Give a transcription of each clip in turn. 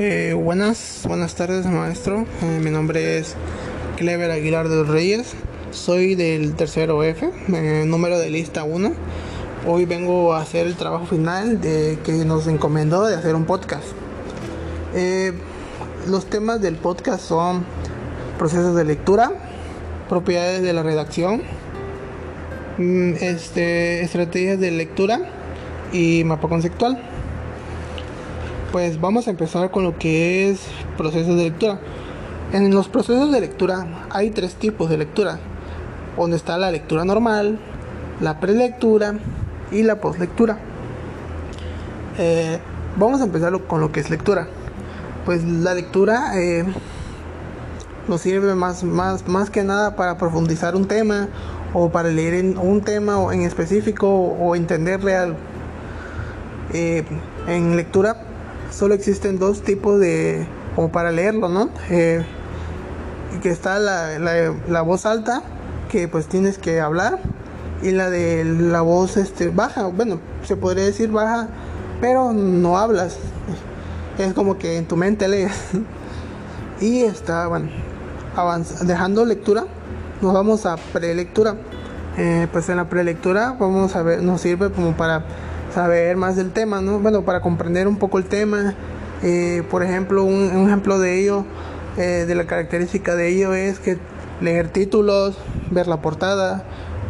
Eh, buenas, buenas tardes maestro. Eh, mi nombre es Clever Aguilar de los Reyes. Soy del tercero F, eh, número de lista 1. Hoy vengo a hacer el trabajo final de que nos encomendó de hacer un podcast. los temas del podcast son procesos de lectura, propiedades de la redacción, mm, este, estrategias de lectura y mapa conceptual. Pues vamos a empezar con lo que es procesos de lectura. En los procesos de lectura hay tres tipos de lectura, donde está la lectura normal, la prelectura y la postlectura. Eh, vamos a empezar con lo que es lectura. Pues la lectura eh, nos sirve más, más, más que nada para profundizar un tema o para leer un tema en específico o entenderle algo. Eh, en lectura solo existen dos tipos de, como para leerlo, ¿no? Eh, que está la, la, voz alta, que pues tienes que hablar, y la de la voz este, baja, bueno, se podría decir baja, pero no hablas. Es como que en tu mente lees. y está, bueno, dejando lectura, nos vamos a prelectura. Eh, pues en la prelectura vamos a ver, nos sirve como para saber más del tema, ¿no? Bueno, para comprender un poco el tema. Eh, por ejemplo, un, ejemplo de ello, eh, de la característica de ello es que leer títulos, ver la portada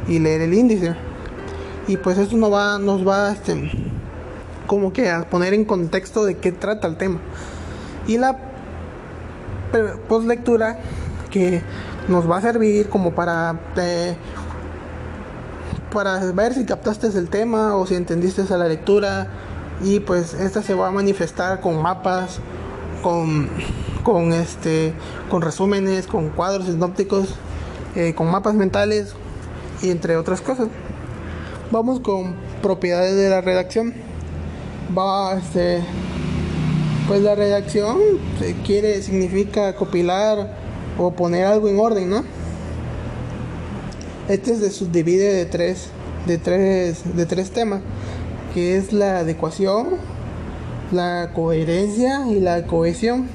y leer el índice. Y pues eso nos va, nos va este, como que a poner en contexto de qué trata el tema. Y la postlectura que nos va a servir como para eh, para ver si captaste el tema o si entendiste a la lectura y pues esta se va a manifestar con mapas, con, con, este, con resúmenes, con cuadros sinópticos, eh, con mapas mentales y entre otras cosas. Vamos con propiedades de la redacción. Va, este, pues la redacción quiere, significa copilar o poner algo en orden, ¿no? Este se subdivide de tres, de tres, de tres temas, que es la adecuación, la coherencia y la cohesión.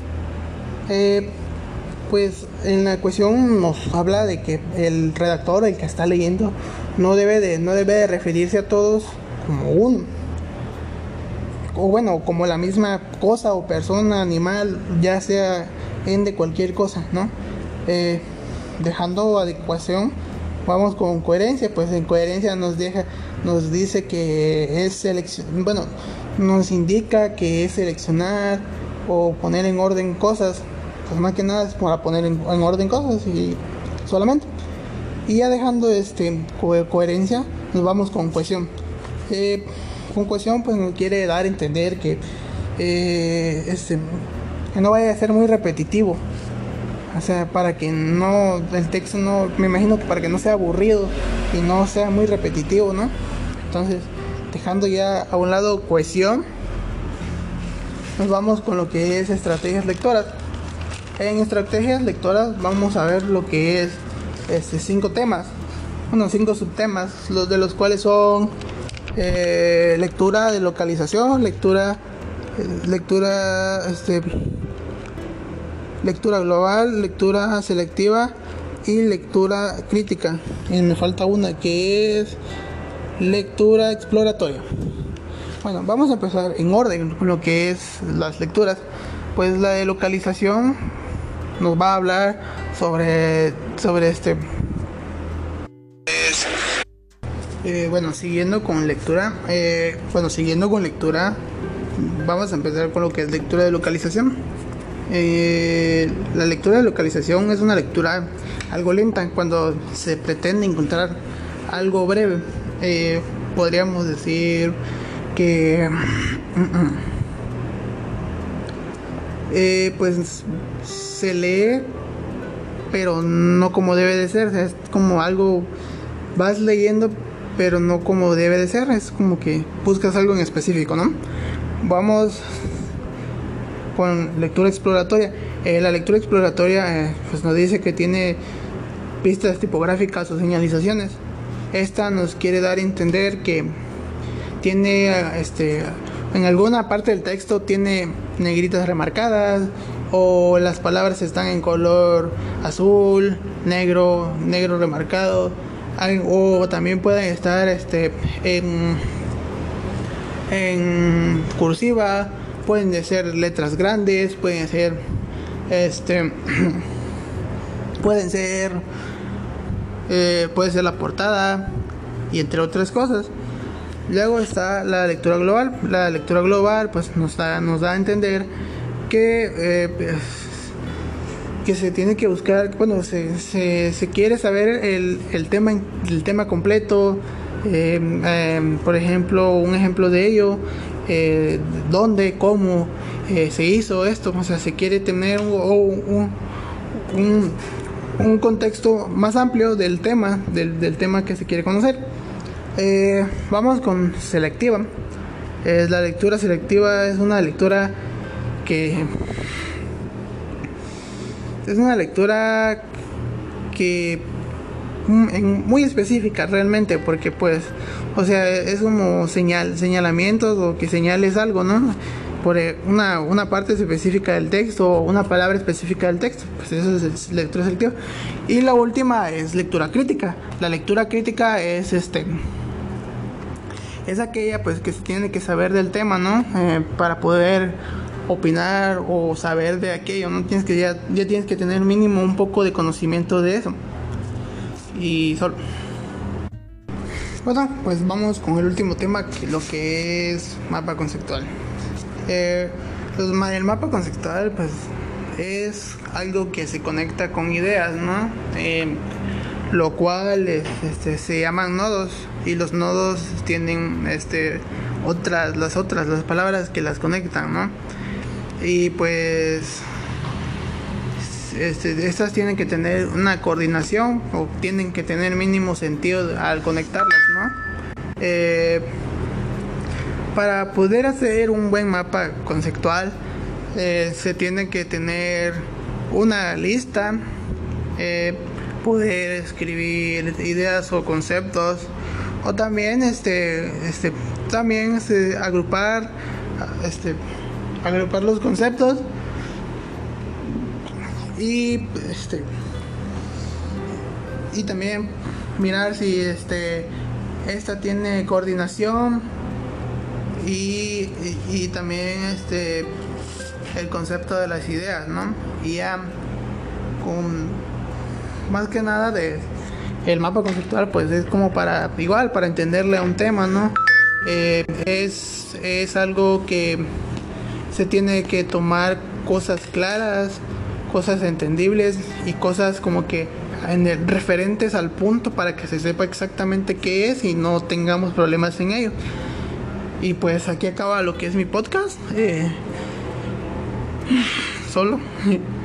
Eh, pues en la cohesión nos habla de que el redactor, el que está leyendo, no debe de, no debe de referirse a todos como uno. O bueno, como la misma cosa o persona, animal, ya sea en de cualquier cosa, ¿no? Eh, dejando adecuación vamos con coherencia, pues en coherencia nos deja, nos dice que es selección, bueno, nos indica que es seleccionar o poner en orden cosas, pues más que nada es para poner en, orden cosas y solamente. Y ya dejando este coherencia, nos vamos con cohesión. Eh, con cohesión pues nos quiere dar a entender que eh, este, que no vaya a ser muy repetitivo o sea, para que no, el texto no, me imagino que para que no sea aburrido y no sea muy repetitivo, ¿no? Entonces, dejando ya a un lado cohesión, nos vamos con lo que es estrategias lectoras. En estrategias lectoras vamos a ver lo que es este, cinco temas, bueno, cinco subtemas, los de los cuales son eh, lectura de localización, lectura, eh, lectura, este, lectura global, lectura selectiva y lectura crítica. Y me falta una que es lectura exploratoria. Bueno, vamos a empezar en orden con lo que es las lecturas. Pues la de localización nos va a hablar sobre, sobre este. Eh, bueno, siguiendo con lectura, eh, bueno, siguiendo con lectura, vamos a empezar con lo que es lectura de localización. Eh, la lectura de localización es una lectura algo lenta. Cuando se pretende encontrar algo breve. Eh, podríamos decir que mm, mm, eh, pues se lee pero no como debe de ser. Es como algo vas leyendo pero no como debe de ser. Es como que buscas algo en específico no vamos con lectura exploratoria. Eh, la lectura exploratoria eh, pues nos dice que tiene pistas tipográficas o señalizaciones. Esta nos quiere dar a entender que tiene este, en alguna parte del texto tiene negritas remarcadas o las palabras están en color azul, negro, negro remarcado o también pueden estar este en, en cursiva, pueden ser letras grandes, pueden ser este pueden ser eh, puede ser la portada y entre otras cosas. Luego está la lectura global. La lectura global pues nos da, nos da a entender que, eh, pues, que se tiene que buscar, bueno, se, se, quiere saber el, el, tema, el tema completo. Em, por ejemplo, un ejemplo de ello, dónde, cómo eh, se hizo esto. O sea, se quiere tener un, un, un contexto más amplio del tema, del, del tema que se quiere conocer. Eh, vamos con selectiva. La lectura selectiva es una lectura que es una lectura que muy específica realmente porque pues o sea es como señal señalamientos o que señales algo no por eh, una, una parte específica del texto o una palabra específica del texto pues eso es lectura selectiva y la última es lectura crítica la lectura crítica es este es aquella pues que se tiene que saber del tema, ¿no? Eh, para poder opinar o saber de aquello, ¿no? Tienes que ya, ya tienes que tener mínimo un poco de conocimiento de eso. Y solo. Bueno, pues vamos con el último tema, que lo que es mapa conceptual. Eh, el mapa conceptual, pues, es algo que se conecta con ideas, ¿no? Eh, lo cual este, se llaman nodos y los nodos tienen este otras las otras las palabras que las conectan no y pues este, estas tienen que tener una coordinación o tienen que tener mínimo sentido al conectarlas no eh, para poder hacer un buen mapa conceptual eh, se tiene que tener una lista eh, poder escribir ideas o conceptos o también este este también este, agrupar este agrupar los conceptos y este y también mirar si este esta tiene coordinación y, y, también este el concepto de las ideas no y ya con más que nada de el mapa conceptual pues es como para igual para entenderle a un tema no eh, es, es algo que se tiene que tomar cosas claras cosas entendibles y cosas como que referentes al punto para que se sepa exactamente qué es y no tengamos problemas en ello. Y pues aquí acaba lo que es mi podcast eh, solo